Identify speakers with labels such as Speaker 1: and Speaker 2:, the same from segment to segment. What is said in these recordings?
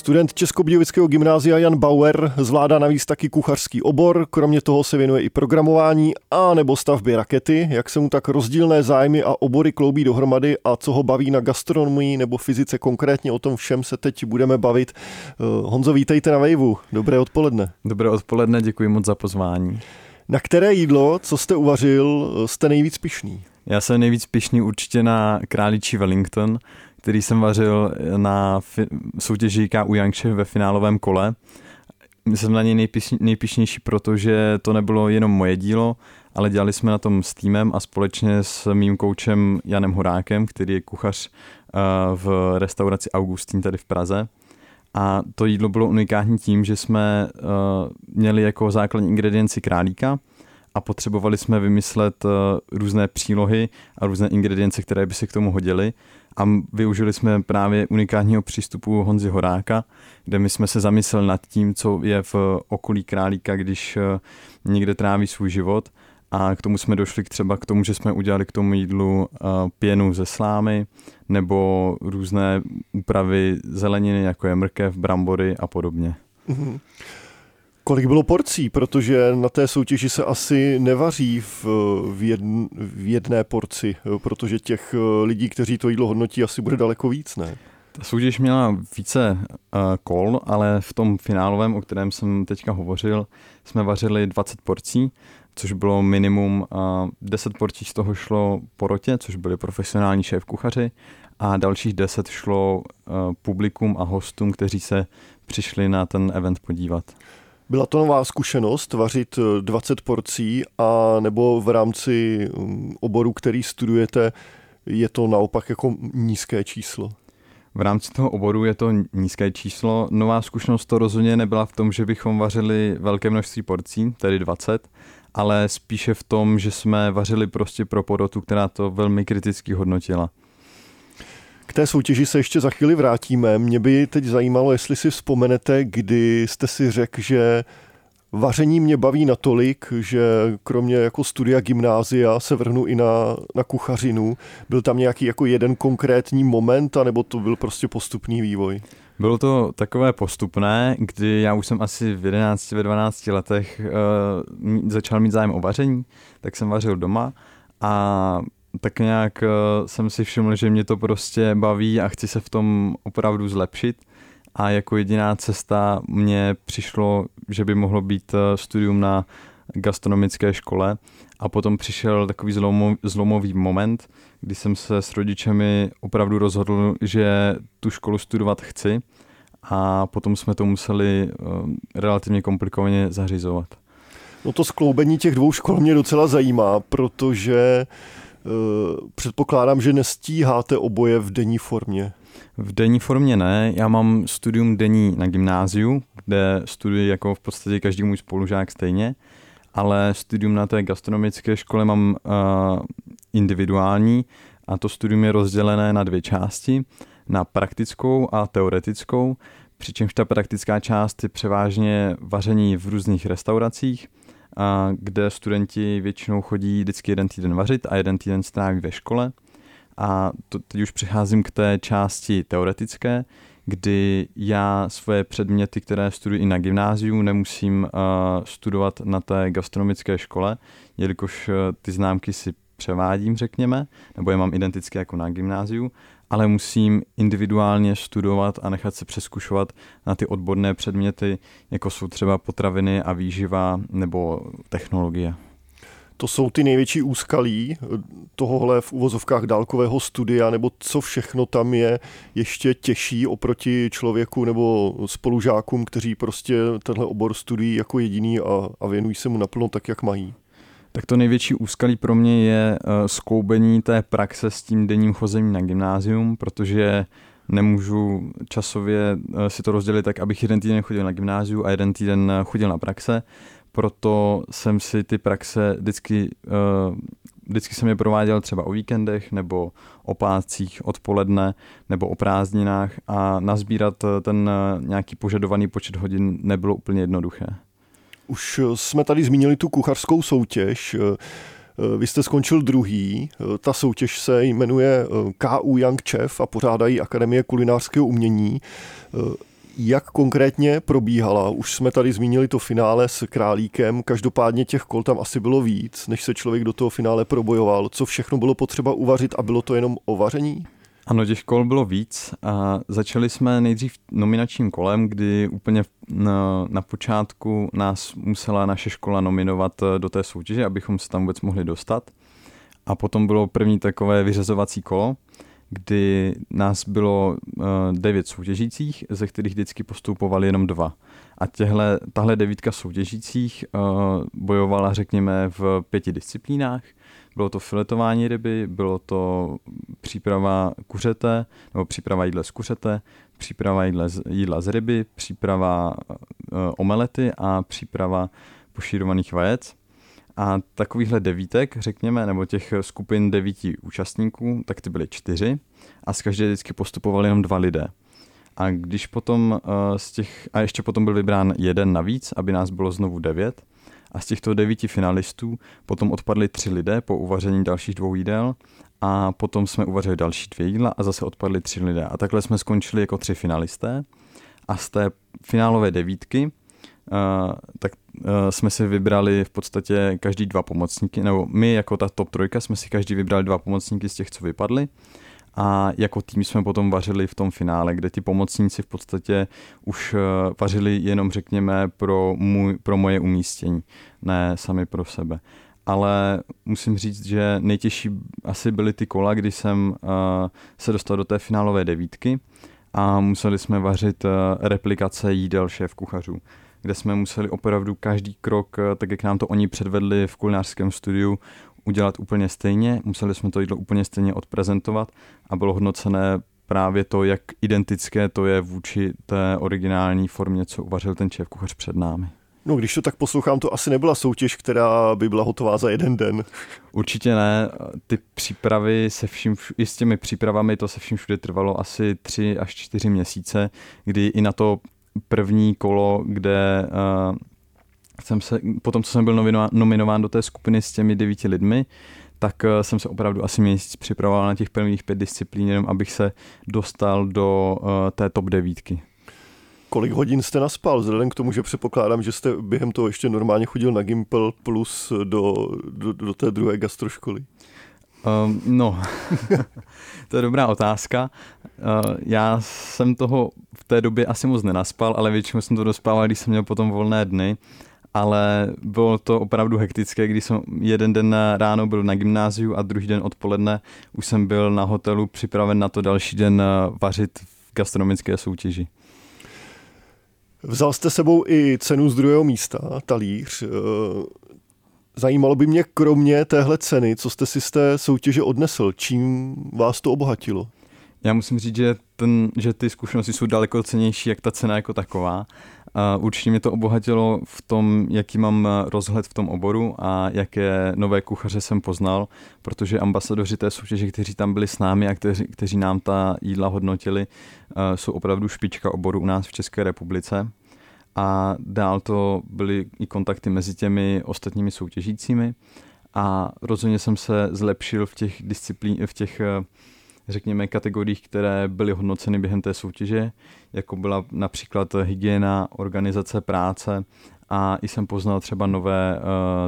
Speaker 1: Student Českobudějovického gymnázia Jan Bauer zvládá navíc taky kuchařský obor, kromě toho se věnuje i programování a nebo stavbě rakety, jak se mu tak rozdílné zájmy a obory kloubí dohromady a co ho baví na gastronomii nebo fyzice konkrétně, o tom všem se teď budeme bavit. Eh, Honzo, vítejte na Vejvu, dobré odpoledne.
Speaker 2: Dobré odpoledne, děkuji moc za pozvání.
Speaker 1: Na které jídlo, co jste uvařil, jste nejvíc pišný?
Speaker 2: Já jsem nejvíc pišný určitě na králičí Wellington, který jsem vařil na fi- soutěži KU Young ve finálovém kole. Jsem na něj nejpiš, nejpišnější, protože to nebylo jenom moje dílo, ale dělali jsme na tom s týmem a společně s mým koučem Janem Horákem, který je kuchař eh, v restauraci Augustín tady v Praze. A to jídlo bylo unikátní tím, že jsme uh, měli jako základní ingredienci králíka a potřebovali jsme vymyslet uh, různé přílohy a různé ingredience, které by se k tomu hodily a využili jsme právě unikátního přístupu Honzi Horáka, kde my jsme se zamysleli nad tím, co je v okolí králíka, když uh, někde tráví svůj život a k tomu jsme došli třeba k tomu, že jsme udělali k tomu jídlu uh, pěnu ze slámy nebo různé úpravy zeleniny, jako je mrkev, brambory a podobně. Mm-hmm.
Speaker 1: Kolik bylo porcí? Protože na té soutěži se asi nevaří v, v, jedn, v jedné porci, protože těch lidí, kteří to jídlo hodnotí, asi bude daleko víc, ne?
Speaker 2: Ta soutěž měla více uh, kol, ale v tom finálovém, o kterém jsem teďka hovořil, jsme vařili 20 porcí, což bylo minimum. Uh, 10 porcí z toho šlo porotě, což byli profesionální šéf kuchaři, a dalších 10 šlo uh, publikum a hostům, kteří se přišli na ten event podívat.
Speaker 1: Byla to nová zkušenost vařit 20 porcí a nebo v rámci oboru, který studujete, je to naopak jako nízké číslo?
Speaker 2: V rámci toho oboru je to nízké číslo. Nová zkušenost to rozhodně nebyla v tom, že bychom vařili velké množství porcí, tedy 20, ale spíše v tom, že jsme vařili prostě pro porotu, která to velmi kriticky hodnotila.
Speaker 1: K té soutěži se ještě za chvíli vrátíme. Mě by teď zajímalo, jestli si vzpomenete, kdy jste si řekl, že vaření mě baví natolik, že kromě jako studia gymnázia se vrhnu i na, na kuchařinu. Byl tam nějaký jako jeden konkrétní moment, anebo to byl prostě postupný vývoj?
Speaker 2: Bylo to takové postupné, kdy já už jsem asi v 11, ve 12 letech uh, začal mít zájem o vaření, tak jsem vařil doma a tak nějak uh, jsem si všiml, že mě to prostě baví a chci se v tom opravdu zlepšit. A jako jediná cesta mně přišlo, že by mohlo být eh, studium na gastronomické škole. A potom přišel takový zlomový, zlomový moment, kdy jsem se s rodičemi opravdu rozhodl, že tu školu studovat chci. A potom jsme to museli eh, relativně komplikovaně zařizovat.
Speaker 1: No to skloubení těch dvou škol mě docela zajímá, protože uh, předpokládám, že nestíháte oboje v denní formě.
Speaker 2: V denní formě ne, já mám studium denní na gymnáziu, kde studuji jako v podstatě každý můj spolužák stejně, ale studium na té gastronomické škole mám uh, individuální a to studium je rozdělené na dvě části, na praktickou a teoretickou, přičemž ta praktická část je převážně vaření v různých restauracích, kde studenti většinou chodí vždycky jeden týden vařit a jeden týden stráví ve škole. A to, teď už přicházím k té části teoretické, kdy já svoje předměty, které studuji i na gymnáziu, nemusím uh, studovat na té gastronomické škole, jelikož uh, ty známky si převádím, řekněme, nebo je mám identické jako na gymnáziu, ale musím individuálně studovat a nechat se přeskušovat na ty odborné předměty, jako jsou třeba potraviny a výživa nebo technologie.
Speaker 1: To jsou ty největší úskalí tohohle v uvozovkách dálkového studia, nebo co všechno tam je ještě těžší oproti člověku nebo spolužákům, kteří prostě tenhle obor studují jako jediný a, a věnují se mu naplno tak, jak mají?
Speaker 2: Tak to největší úskalí pro mě je uh, skloubení té praxe s tím denním chozením na gymnázium, protože nemůžu časově uh, si to rozdělit tak, abych jeden týden chodil na gymnáziu a jeden týden uh, chodil na praxe. Proto jsem si ty praxe vždycky, vždycky jsem je prováděl třeba o víkendech nebo o pátcích odpoledne nebo o prázdninách a nazbírat ten nějaký požadovaný počet hodin nebylo úplně jednoduché.
Speaker 1: Už jsme tady zmínili tu kuchařskou soutěž. Vy jste skončil druhý, ta soutěž se jmenuje KU Young Chef a pořádají Akademie kulinářského umění. Jak konkrétně probíhala? Už jsme tady zmínili to finále s Králíkem, každopádně těch kol tam asi bylo víc, než se člověk do toho finále probojoval. Co všechno bylo potřeba uvařit a bylo to jenom o vaření?
Speaker 2: Ano, těch kol bylo víc a začali jsme nejdřív nominačním kolem, kdy úplně na, na počátku nás musela naše škola nominovat do té soutěže, abychom se tam vůbec mohli dostat. A potom bylo první takové vyřazovací kolo, kdy nás bylo uh, devět soutěžících, ze kterých vždycky postupovali jenom dva. A těhle, tahle devítka soutěžících uh, bojovala, řekněme, v pěti disciplínách. Bylo to filetování ryby, bylo to příprava kuřete, nebo příprava jídla z kuřete, příprava jídla z, jídla z ryby, příprava uh, omelety a příprava pošírovaných vajec. A takovýchhle devítek, řekněme, nebo těch skupin devíti účastníků, tak ty byly čtyři a z každé vždycky postupovali jenom dva lidé. A když potom uh, z těch, a ještě potom byl vybrán jeden navíc, aby nás bylo znovu devět, a z těchto devíti finalistů potom odpadli tři lidé po uvaření dalších dvou jídel a potom jsme uvařili další dvě jídla a zase odpadli tři lidé. A takhle jsme skončili jako tři finalisté a z té finálové devítky Uh, tak uh, jsme si vybrali v podstatě každý dva pomocníky, nebo my jako ta top trojka jsme si každý vybrali dva pomocníky z těch, co vypadly a jako tým jsme potom vařili v tom finále, kde ti pomocníci v podstatě už uh, vařili jenom řekněme pro, můj, pro moje umístění, ne sami pro sebe. Ale musím říct, že nejtěžší asi byly ty kola, kdy jsem uh, se dostal do té finálové devítky a museli jsme vařit uh, replikace jídel šéf kuchařů kde jsme museli opravdu každý krok, eh, tak jak nám to oni předvedli v kulinářském studiu, udělat úplně stejně. Museli jsme to jídlo úplně stejně odprezentovat a bylo hodnocené právě to, jak identické to je vůči té originální formě, co uvařil ten šéf kuchař před námi.
Speaker 1: No, když to tak poslouchám, to asi nebyla soutěž, která by byla hotová za jeden den.
Speaker 2: Určitě ne. Ty přípravy se vším, i s těmi přípravami to se vším všude trvalo asi tři až čtyři měsíce, kdy i na to první kolo, kde uh, jsem se, potom co jsem byl nominován, nominován do té skupiny s těmi devíti lidmi, tak uh, jsem se opravdu asi měsíc připravoval na těch prvních pět disciplín, jenom abych se dostal do uh, té top devítky.
Speaker 1: Kolik hodin jste naspal, vzhledem k tomu, že předpokládám, že jste během toho ještě normálně chodil na Gimpel plus do, do, do té druhé gastroškoly?
Speaker 2: Um, no, to je dobrá otázka. Uh, já jsem toho v té době asi moc nenaspal, ale většinou jsem to dospával, když jsem měl potom volné dny. Ale bylo to opravdu hektické, když jsem jeden den ráno byl na gymnáziu a druhý den odpoledne už jsem byl na hotelu připraven na to další den uh, vařit v gastronomické soutěži.
Speaker 1: Vzal jste sebou i cenu z druhého místa, talíř. Uh, Zajímalo by mě kromě téhle ceny, co jste si z té soutěže odnesl, čím vás to obohatilo?
Speaker 2: Já musím říct, že, ten, že ty zkušenosti jsou daleko cenější, jak ta cena jako taková. A určitě mě to obohatilo v tom, jaký mám rozhled v tom oboru a jaké nové kuchaře jsem poznal, protože ambasadoři té soutěže, kteří tam byli s námi a kteří, kteří nám ta jídla hodnotili, jsou opravdu špička oboru u nás v České republice a dál to byly i kontakty mezi těmi ostatními soutěžícími a rozhodně jsem se zlepšil v těch disciplín, v těch eh, řekněme kategoriích, které byly hodnoceny během té soutěže, jako byla například hygiena, organizace práce a i jsem poznal třeba nové uh,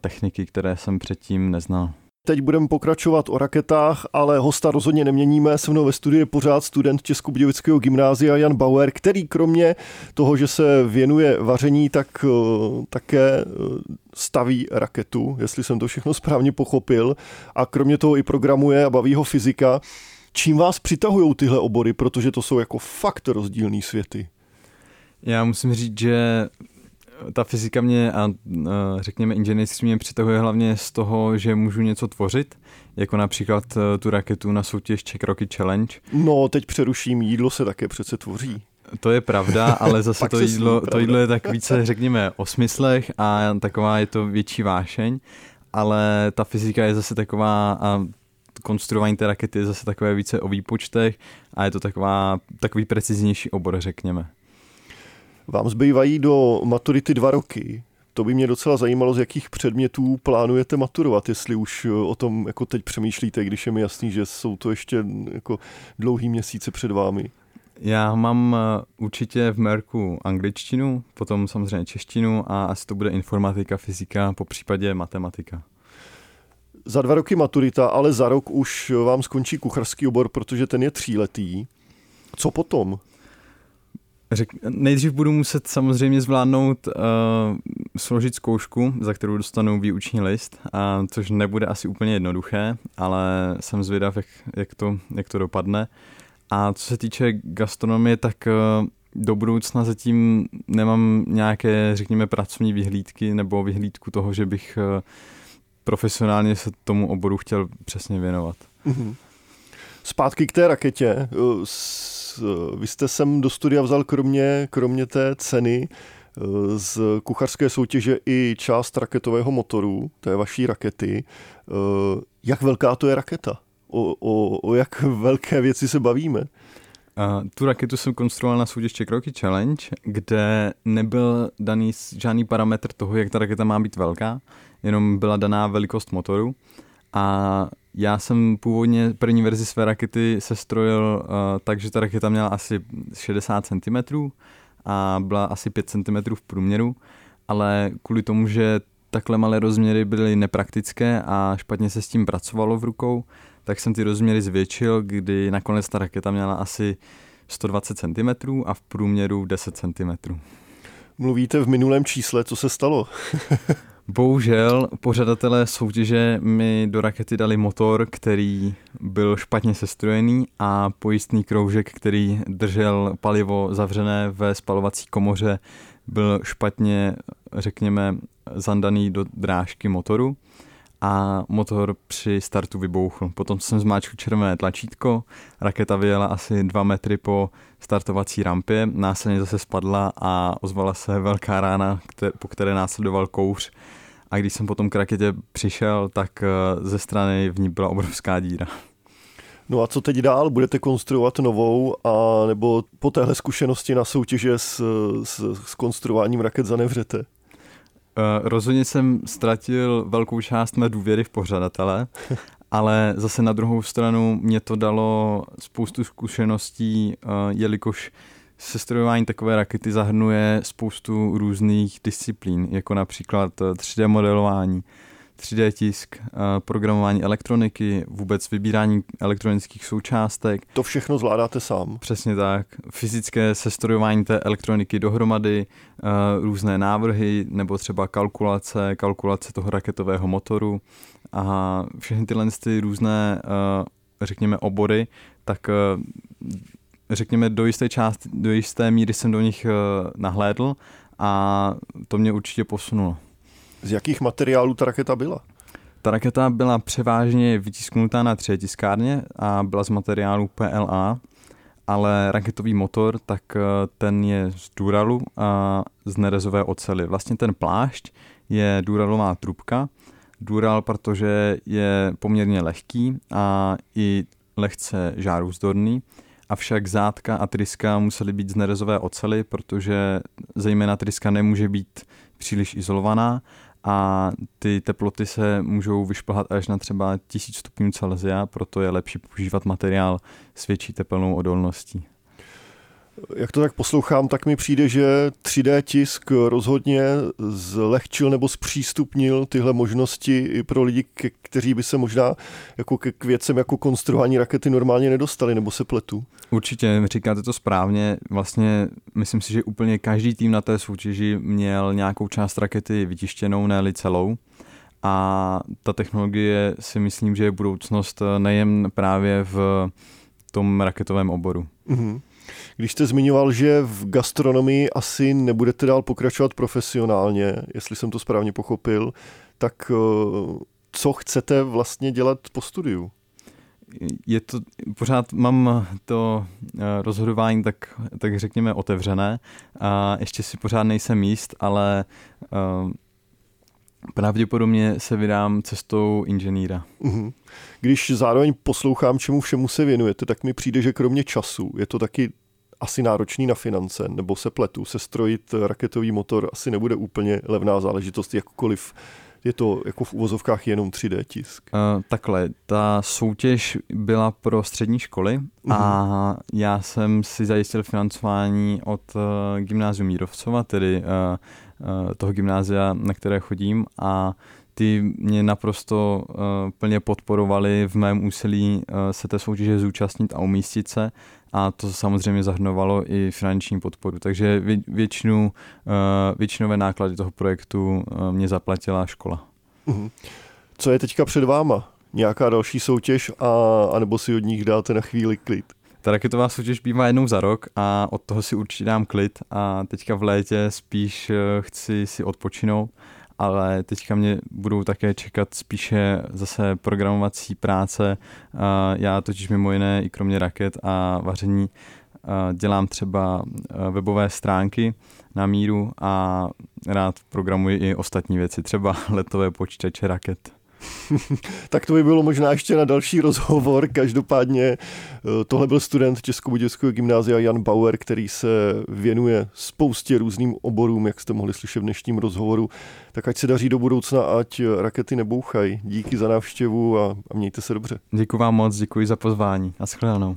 Speaker 2: techniky, které jsem předtím neznal.
Speaker 1: Teď budeme pokračovat o raketách, ale hosta rozhodně neměníme. Se mnou ve studii je pořád student Českobudějovického gymnázia Jan Bauer, který kromě toho, že se věnuje vaření, tak uh, také uh, staví raketu, jestli jsem to všechno správně pochopil. A kromě toho i programuje a baví ho fyzika. Čím vás přitahují tyhle obory, protože to jsou jako fakt rozdílný světy?
Speaker 2: Já musím říct, že ta fyzika mě a řekněme inženýrství mě přitahuje hlavně z toho, že můžu něco tvořit, jako například e, tu raketu na soutěž Czech Rocky Challenge.
Speaker 1: No, teď přeruším, jídlo se také přece tvoří.
Speaker 2: To je pravda, ale zase to, jídlo, to jídlo je tak více, řekněme, o smyslech a taková je to větší vášeň, ale ta fyzika je zase taková a konstruování té rakety je zase takové více o výpočtech a je to taková, takový preciznější obor, řekněme.
Speaker 1: Vám zbývají do maturity dva roky. To by mě docela zajímalo, z jakých předmětů plánujete maturovat, jestli už o tom jako teď přemýšlíte, když je mi jasný, že jsou to ještě jako dlouhý měsíce před vámi.
Speaker 2: Já mám eh, určitě v Merku angličtinu, potom samozřejmě češtinu a asi to bude informatika, fyzika, po případě matematika.
Speaker 1: Za dva roky maturita, ale za rok už vám skončí kucharský obor, protože ten je tříletý. Co potom?
Speaker 2: Řek, nejdřív budu muset samozřejmě zvládnout uh, složit zkoušku, za kterou dostanu výuční list, a, což nebude asi úplně jednoduché, ale jsem zvědav, jak, jak, to, jak to dopadne. A co se týče gastronomie, tak uh, do budoucna zatím nemám nějaké, řekněme, pracovní vyhlídky nebo vyhlídku toho, že bych uh, profesionálně se tomu oboru chtěl přesně věnovat. Mm-hmm.
Speaker 1: Zpátky k té raketě. Vy jste sem do studia vzal kromě, kromě té ceny z kuchařské soutěže i část raketového motoru, té vaší rakety. Jak velká to je raketa? O, o, o jak velké věci se bavíme?
Speaker 2: Uh, tu raketu jsem konstruoval na soutěž Czech Rocky Challenge, kde nebyl daný žádný parametr toho, jak ta raketa má být velká, jenom byla daná velikost motoru. A já jsem původně první verzi své rakety sestrojil uh, tak, že ta raketa měla asi 60 cm a byla asi 5 cm v průměru, ale kvůli tomu, že takhle malé rozměry byly nepraktické a špatně se s tím pracovalo v rukou, tak jsem ty rozměry zvětšil, kdy nakonec ta raketa měla asi 120 cm a v průměru 10 cm.
Speaker 1: Mluvíte v minulém čísle, co se stalo?
Speaker 2: Bohužel pořadatelé soutěže mi do rakety dali motor, který byl špatně sestrojený a pojistný kroužek, který držel palivo zavřené ve spalovací komoře, byl špatně, řekněme, zandaný do drážky motoru a motor při startu vybouchl. Potom jsem zmáčkl červené tlačítko, raketa vyjela asi dva metry po startovací rampě, následně zase spadla a ozvala se velká rána, po které následoval kouř. A když jsem potom k raketě přišel, tak eh, ze strany v ní byla obrovská díra.
Speaker 1: No a co teď dál? Budete konstruovat novou a nebo po téhle zkušenosti na soutěže s, s, s konstruováním raket zanevřete?
Speaker 2: Uh, rozhodně jsem ztratil velkou část mé důvěry v pořadatele, ale zase na druhou stranu mě to dalo spoustu zkušeností, uh, jelikož sestrojování takové rakety zahrnuje spoustu různých disciplín, jako například 3D modelování, 3D tisk, programování elektroniky, vůbec vybírání elektronických součástek.
Speaker 1: To všechno zvládáte sám?
Speaker 2: Přesně tak. Fyzické sestrojování té elektroniky dohromady, různé návrhy nebo třeba kalkulace, kalkulace toho raketového motoru a všechny tyhle ty různé, řekněme, obory, tak řekněme, do jisté části, do jisté míry jsem do nich nahlédl a to mě určitě posunulo.
Speaker 1: Z jakých materiálů ta raketa byla?
Speaker 2: Ta raketa byla převážně vytisknutá na tři tiskárně a byla z materiálu PLA, ale raketový motor, tak eh, ten je z Duralu a z nerezové ocely. Vlastně ten plášť je Duralová trubka. Dural, protože je poměrně lehký a i lehce žárůzdorný, avšak zátka a tryska musely být z nerezové ocely, protože zejména tryska nemůže být příliš izolovaná a ty teploty se můžou vyšplhat až na třeba 1000 stupňů Celsia, proto je lepší používat materiál s větší tepelnou odolností.
Speaker 1: Jak to tak poslouchám, tak mi přijde, že 3D tisk rozhodně zlehčil nebo zpřístupnil tyhle možnosti i pro lidi, kteří by se možná jako ke, k věcem jako konstruování rakety normálně nedostali, nebo se pletu.
Speaker 2: Určitě, říkáte to správně. Vlastně myslím si, že úplně každý tým na té soutěži měl nějakou část rakety vytištěnou, ne celou. A ta technologie si myslím, že je budoucnost nejen právě v tom raketovém oboru. Mm-hmm.
Speaker 1: Když jste zmiňoval, že v gastronomii asi nebudete dál pokračovat profesionálně, jestli jsem to správně pochopil, tak eh, co chcete vlastně dělat po studiu?
Speaker 2: Je to, pořád mám to eh, rozhodování tak, tak řekněme otevřené a ještě si pořád nejsem jíst, ale uh, Pravděpodobně se vydám cestou inženýra.
Speaker 1: Mhm. Když zároveň poslouchám, čemu všemu se věnujete, tak mi přijde, že kromě času je to taky asi náročný na finance, nebo se pletu, se strojit raketový motor asi nebude úplně levná záležitost, jakkoliv je to jako v uvozovkách jenom 3D tisk?
Speaker 2: Uh, takhle, ta soutěž byla pro střední školy uh-huh. a mhm. já jsem si zajistil financování od uh, gymnáziu Mírovcova, tedy uh, toho gymnázia, na které chodím a ty mě naprosto uh, plně podporovali v mém úsilí uh, se té soutěže zúčastnit a umístit se a to samozřejmě zahrnovalo i finanční podporu. Takže vě, většinu, většinové náklady toho projektu mě zaplatila škola. Uh-huh.
Speaker 1: Co je teďka před váma? Nějaká další soutěž a, anebo si od nich dáte na chvíli klid?
Speaker 2: Ta raketová soutěž bývá jednou za rok a od toho si určitě dám klid a teďka v létě spíš chci si odpočinout ale teďka mě budou také čekat spíše zase programovací práce. Já totiž mimo jiné i kromě raket a vaření dělám třeba webové stránky na míru a rád programuji i ostatní věci, třeba letové počítače raket.
Speaker 1: tak to by bylo možná ještě na další rozhovor. Každopádně eh, tohle byl student Českobudějského gymnázia Jan Bauer, který se věnuje spoustě různým oborům, jak jste mohli slyšet v dnešním rozhovoru. Tak ať se daří do budoucna, ať rakety nebouchají. Díky za návštěvu a, a mějte se dobře.
Speaker 2: Děkuji vám moc, děkuji za pozvání. Naschledanou.